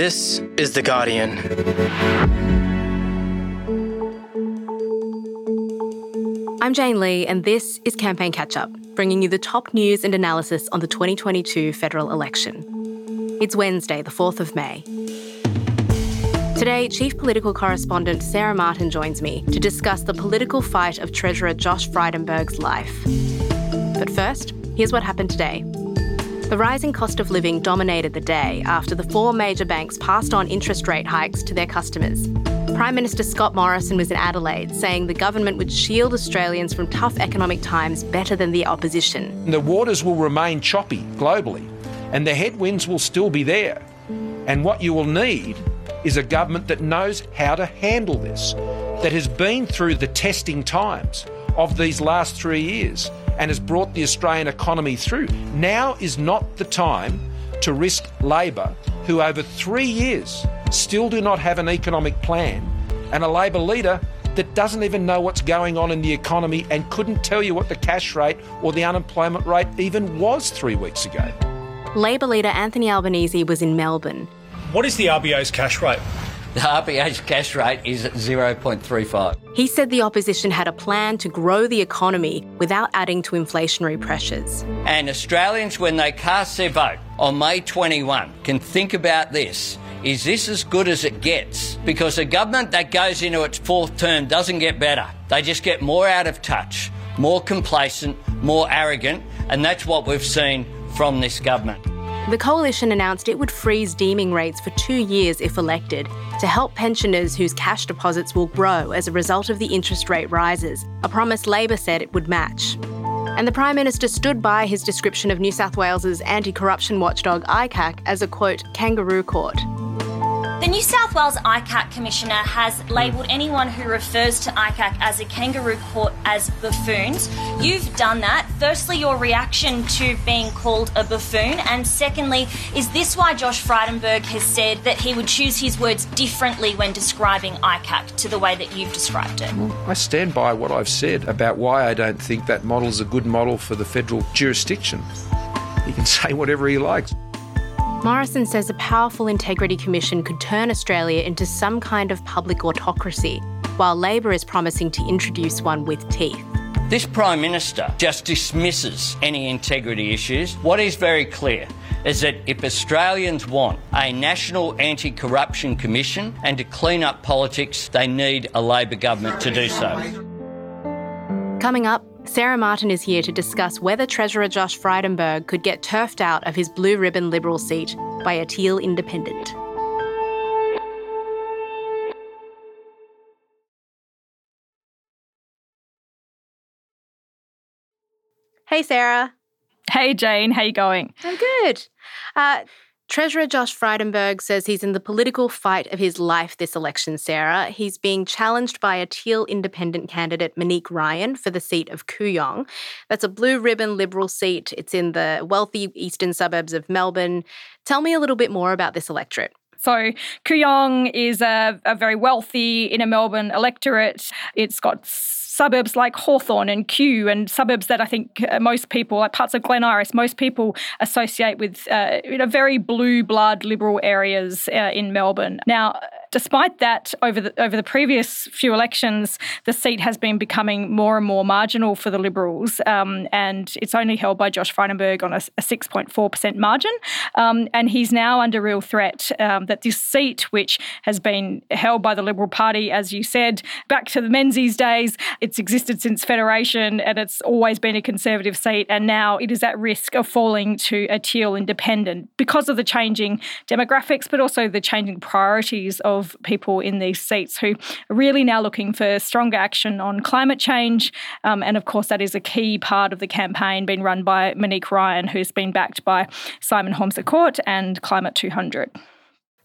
This is The Guardian. I'm Jane Lee, and this is Campaign Catch Up, bringing you the top news and analysis on the 2022 federal election. It's Wednesday, the 4th of May. Today, Chief Political Correspondent Sarah Martin joins me to discuss the political fight of Treasurer Josh Frydenberg's life. But first, here's what happened today. The rising cost of living dominated the day after the four major banks passed on interest rate hikes to their customers. Prime Minister Scott Morrison was in Adelaide saying the government would shield Australians from tough economic times better than the opposition. The waters will remain choppy globally, and the headwinds will still be there. And what you will need is a government that knows how to handle this, that has been through the testing times of these last three years and has brought the Australian economy through. Now is not the time to risk Labor, who over three years still do not have an economic plan, and a Labor leader that doesn't even know what's going on in the economy and couldn't tell you what the cash rate or the unemployment rate even was three weeks ago. Labor leader Anthony Albanese was in Melbourne what is the RBA's cash rate? The RBA's cash rate is 0.35. He said the opposition had a plan to grow the economy without adding to inflationary pressures. And Australians, when they cast their vote on May 21, can think about this. Is this as good as it gets? Because a government that goes into its fourth term doesn't get better. They just get more out of touch, more complacent, more arrogant, and that's what we've seen from this government. The coalition announced it would freeze deeming rates for two years if elected to help pensioners whose cash deposits will grow as a result of the interest rate rises, a promise Labor said it would match. And the Prime Minister stood by his description of New South Wales's anti corruption watchdog ICAC as a quote, kangaroo court. The New South Wales ICAC Commissioner has labelled anyone who refers to ICAC as a kangaroo court as buffoons. You've done that. Firstly, your reaction to being called a buffoon, and secondly, is this why Josh Frydenberg has said that he would choose his words differently when describing ICAC to the way that you've described it? I stand by what I've said about why I don't think that model is a good model for the federal jurisdiction. He can say whatever he likes. Morrison says a powerful integrity commission could turn Australia into some kind of public autocracy, while Labor is promising to introduce one with teeth. This Prime Minister just dismisses any integrity issues. What is very clear is that if Australians want a national anti corruption commission and to clean up politics, they need a Labor government to do so. Coming up, Sarah Martin is here to discuss whether Treasurer Josh Frydenberg could get turfed out of his blue ribbon Liberal seat by a Teal independent. Hey, Sarah. Hey, Jane. How you going? I'm good. Uh, Treasurer Josh Frydenberg says he's in the political fight of his life this election, Sarah. He's being challenged by a Teal independent candidate, Monique Ryan, for the seat of Kooyong. That's a blue ribbon Liberal seat. It's in the wealthy eastern suburbs of Melbourne. Tell me a little bit more about this electorate. So Kooyong is a, a very wealthy inner Melbourne electorate. It's got suburbs like Hawthorn and Kew and suburbs that I think uh, most people, like parts of Glen Iris, most people associate with uh, you know, very blue blood liberal areas uh, in Melbourne. Now, Despite that, over the over the previous few elections, the seat has been becoming more and more marginal for the Liberals, um, and it's only held by Josh Frydenberg on a, a 6.4% margin. Um, and he's now under real threat um, that this seat, which has been held by the Liberal Party, as you said, back to the Menzies days, it's existed since Federation, and it's always been a Conservative seat, and now it is at risk of falling to a Teal Independent because of the changing demographics, but also the changing priorities of of people in these seats who are really now looking for stronger action on climate change. Um, and of course, that is a key part of the campaign being run by Monique Ryan, who's been backed by Simon Holmes à Court and Climate 200.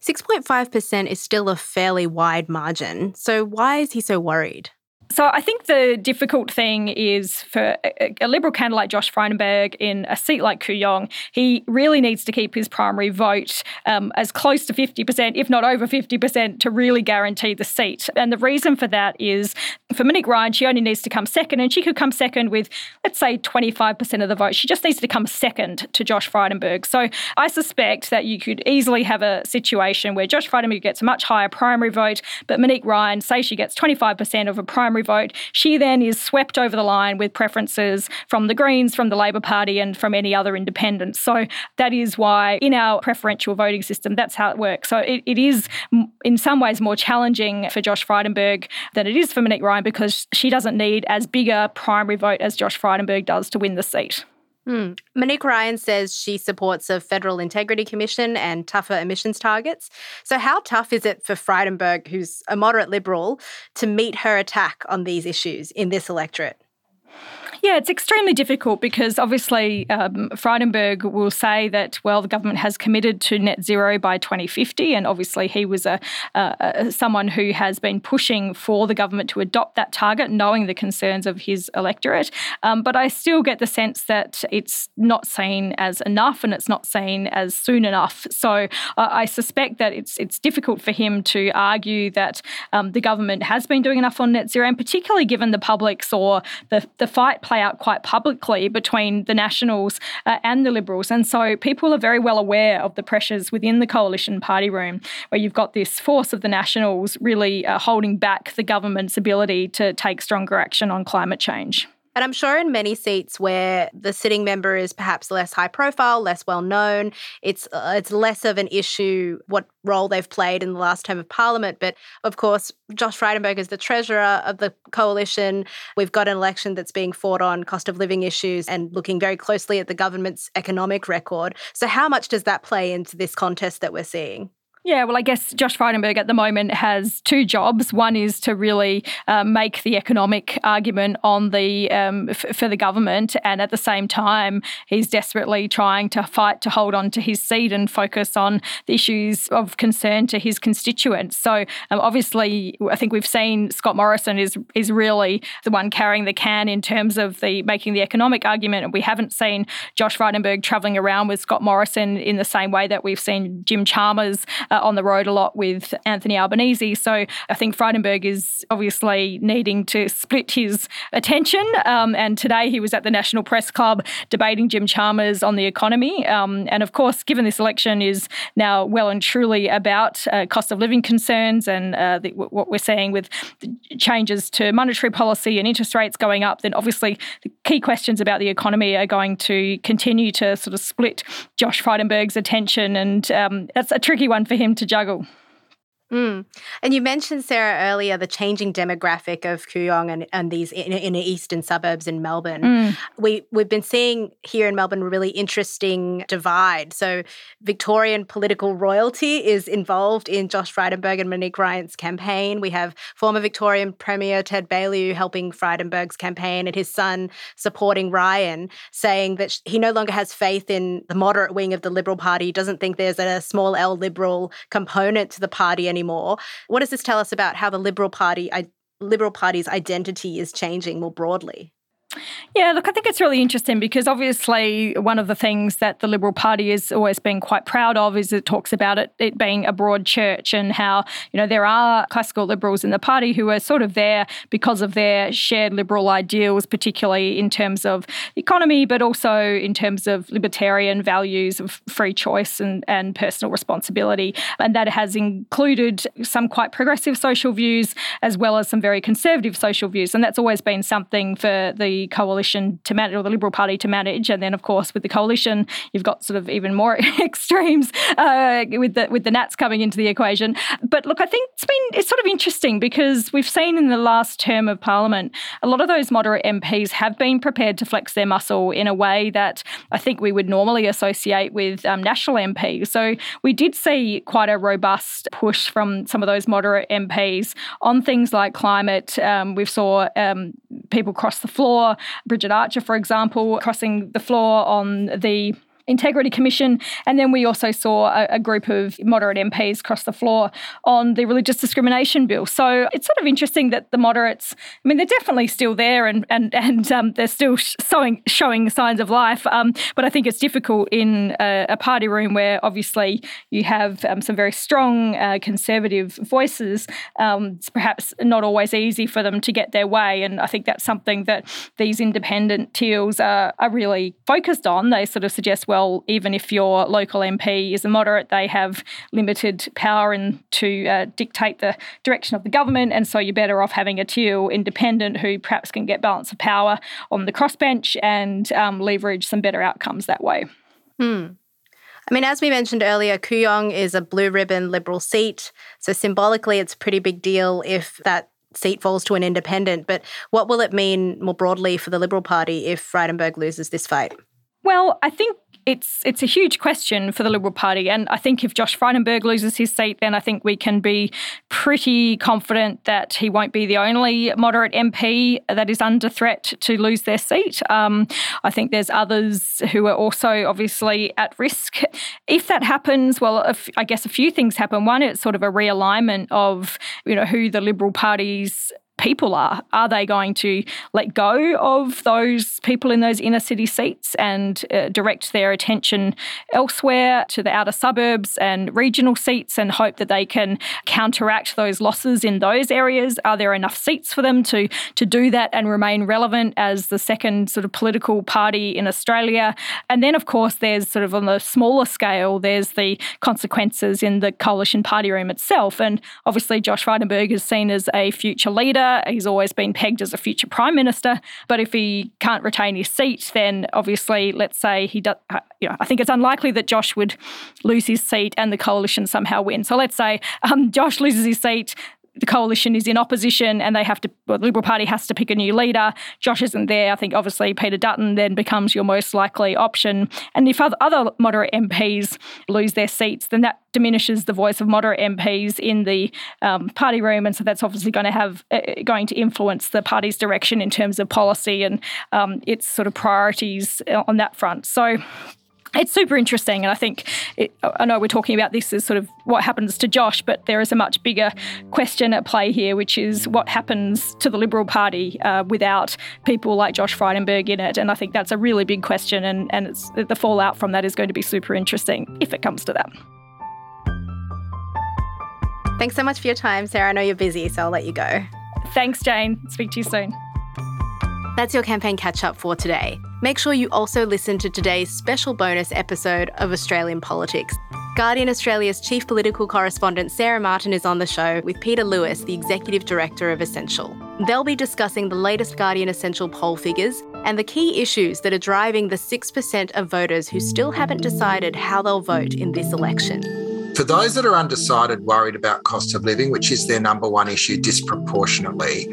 6.5% is still a fairly wide margin. So, why is he so worried? So I think the difficult thing is for a, Liberal candidate like Josh Frydenberg in a seat like Kooyong, he really needs to keep his primary vote um, as close to 50%, if not over 50%, to really guarantee the seat. And the reason for that is for Monique Ryan, she only needs to come second, and she could come second with, let's say, 25% of the vote. She just needs to come second to Josh Frydenberg. So I suspect that you could easily have a situation where Josh Frydenberg gets a much higher primary vote, but Monique Ryan, say she gets 25% of a primary vote, she then is swept over the line with preferences from the Greens, from the Labor Party, and from any other independents. So that is why in our preferential voting system, that's how it works. So it, it is in some ways more challenging for Josh Frydenberg than it is for Monique Ryan because she doesn't need as big a primary vote as Josh Frydenberg does to win the seat. Hmm. Monique Ryan says she supports a federal integrity commission and tougher emissions targets. So, how tough is it for Frydenberg, who's a moderate liberal, to meet her attack on these issues in this electorate? Yeah, it's extremely difficult because obviously um, Frydenberg will say that, well, the government has committed to net zero by 2050. And obviously, he was a, someone who has been pushing for the government to adopt that target, knowing the concerns of his electorate. Um, but I still get the sense that it's not seen as enough and it's not seen as soon enough. So uh, I suspect that it's, it's difficult for him to argue that um, the government has been doing enough on net zero, and particularly given the public saw the, the fight play out quite publicly between the Nationals uh, and the Liberals. And so people are very well aware of the pressures within the coalition party room, where you've got this force of the Nationals really uh, holding back the government's ability to take stronger action on climate change. And I'm sure in many seats where the sitting member is perhaps less high profile, less well known, it's uh, it's less of an issue what role they've played in the last term of parliament. But of course, Josh Frydenberg is the treasurer of the coalition. We've got an election that's being fought on cost of living issues and looking very closely at the government's economic record. So how much does that play into this contest that we're seeing? Yeah, well, I guess Josh Frydenberg at the moment has two jobs. One is to really uh, make the economic argument on the um, f- for the government, and at the same time, he's desperately trying to fight to hold on to his seat and focus on the issues of concern to his constituents. So, um, obviously, I think we've seen Scott Morrison is is really the one carrying the can in terms of the making the economic argument, and we haven't seen Josh Frydenberg travelling around with Scott Morrison in the same way that we've seen Jim Chalmers uh, on the road a lot with Anthony Albanese. So I think Frydenberg is obviously needing to split his attention. Um, and today he was at the National Press Club debating Jim Chalmers on the economy. Um, and of course, given this election is now well and truly about uh, cost of living concerns and uh, the, what we're seeing with changes to monetary policy and interest rates going up, then obviously the key questions about the economy are going to continue to sort of split Josh Frydenberg's attention. And um, that's a tricky one for him him to juggle. Mm. And you mentioned, Sarah, earlier the changing demographic of Kooyong and, and these inner eastern suburbs in Melbourne. Mm. We, we've been seeing here in Melbourne a really interesting divide. So, Victorian political royalty is involved in Josh Frydenberg and Monique Ryan's campaign. We have former Victorian Premier Ted Baillieu helping Frydenberg's campaign and his son supporting Ryan, saying that he no longer has faith in the moderate wing of the Liberal Party, doesn't think there's a small L Liberal component to the party anymore anymore. What does this tell us about how the Liberal Party, Liberal Party's identity is changing more broadly? Yeah, look, I think it's really interesting because obviously one of the things that the Liberal Party has always been quite proud of is it talks about it, it being a broad church and how, you know, there are classical liberals in the party who are sort of there because of their shared liberal ideals, particularly in terms of economy, but also in terms of libertarian values of free choice and, and personal responsibility. And that has included some quite progressive social views as well as some very conservative social views. And that's always been something for the coalition to manage, or the Liberal Party to manage. And then, of course, with the coalition, you've got sort of even more extremes uh, with the with the Nats coming into the equation. But look, I think it's been it's sort of interesting because we've seen in the last term of Parliament a lot of those moderate MPs have been prepared to flex their muscle in a way that I think we would normally associate with um, national MPs. So we did see quite a robust push from some of those moderate MPs on things like climate. Um, we saw um, people cross the floor Bridget Archer, for example, crossing the floor on the Integrity Commission. And then we also saw a, a, group of moderate MPs cross the floor on the religious discrimination bill. So it's sort of interesting that the moderates, I mean, they're definitely still there and and and um, they're still showing showing signs of life. Um, but I think it's difficult in a, a, party room where obviously you have um, some very strong uh, conservative voices. Um, it's perhaps not always easy for them to get their way, and I think that's something that these independent teals are, are really focused on. They sort of suggest, well, even if your local MP is a moderate, they have limited power in, to uh, dictate the direction of the government, and so you're better off having a teal independent who perhaps can get balance of power on the crossbench and um, leverage some better outcomes that way. Hmm. I mean, as we mentioned earlier, Kooyong is a blue ribbon Liberal seat. So symbolically, it's a pretty big deal if that seat falls to an independent. But what will it mean more broadly for the Liberal Party if Frydenberg loses this fight? Well, I think it's it's a huge question for the Liberal Party, and I think if Josh Frydenberg loses his seat, then I think we can be pretty confident that he won't be the only moderate MP that is under threat to lose their seat. Um, I think there's others who are also obviously at risk. If that happens, well, if, I guess a few things happen. One, it's sort of a realignment of you know who the Liberal Party's people are. Are they going to let go of those people in those inner city seats and uh, direct their attention elsewhere to the outer suburbs and regional seats and hope that they can counteract those losses in those areas? Are there enough seats for them to, to do that and remain relevant as the second sort of political party in Australia? And then, of course, there's sort of on the smaller scale, there's the consequences in the coalition party room itself. And obviously, Josh Frydenberg is seen as a future leader He's always been pegged as a future prime minister. But if he can't retain his seat, then obviously, let's say he does, uh, you know, I think it's unlikely that Josh would lose his seat and the coalition somehow win. So let's say um, Josh loses his seat the coalition is in opposition and they have to, well, the Liberal Party has to pick a new leader. Josh isn't there. I think obviously Peter Dutton then becomes your most likely option. And if other moderate MPs lose their seats, then that diminishes the voice of moderate MPs in the um, party room. And so that's obviously going to have, uh, going to influence the party's direction in terms of policy and um, its sort of priorities uh, on that front. So, it's super interesting. And I think, it, I know we're talking about this as sort of what happens to Josh, but there is a much bigger question at play here, which is what happens to the Liberal Party uh, without people like Josh Frydenberg in it. And I think that's a really big question. And, and the fallout from that is going to be super interesting if it comes to that. Thanks so much for your time, Sarah. I know you're busy, so I'll let you go. Thanks, Jane. Speak to you soon. That's your campaign catch up for today. Make sure you also listen to today's special bonus episode of Australian Politics. Guardian Australia's chief political correspondent Sarah Martin is on the show with Peter Lewis, the executive director of Essential. They'll be discussing the latest Guardian Essential poll figures and the key issues that are driving the 6% of voters who still haven't decided how they'll vote in this election. For those that are undecided, worried about cost of living, which is their number one issue disproportionately,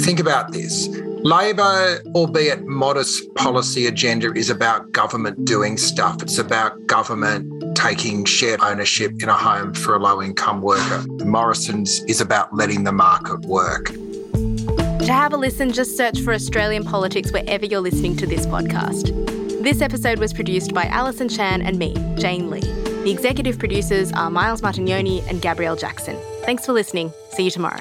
think about this. Labor, albeit modest policy agenda, is about government doing stuff. It's about government taking shared ownership in a home for a low income worker. Morrison's is about letting the market work. To have a listen, just search for Australian politics wherever you're listening to this podcast. This episode was produced by Alison Chan and me, Jane Lee. The executive producers are Miles Martignoni and Gabrielle Jackson. Thanks for listening. See you tomorrow.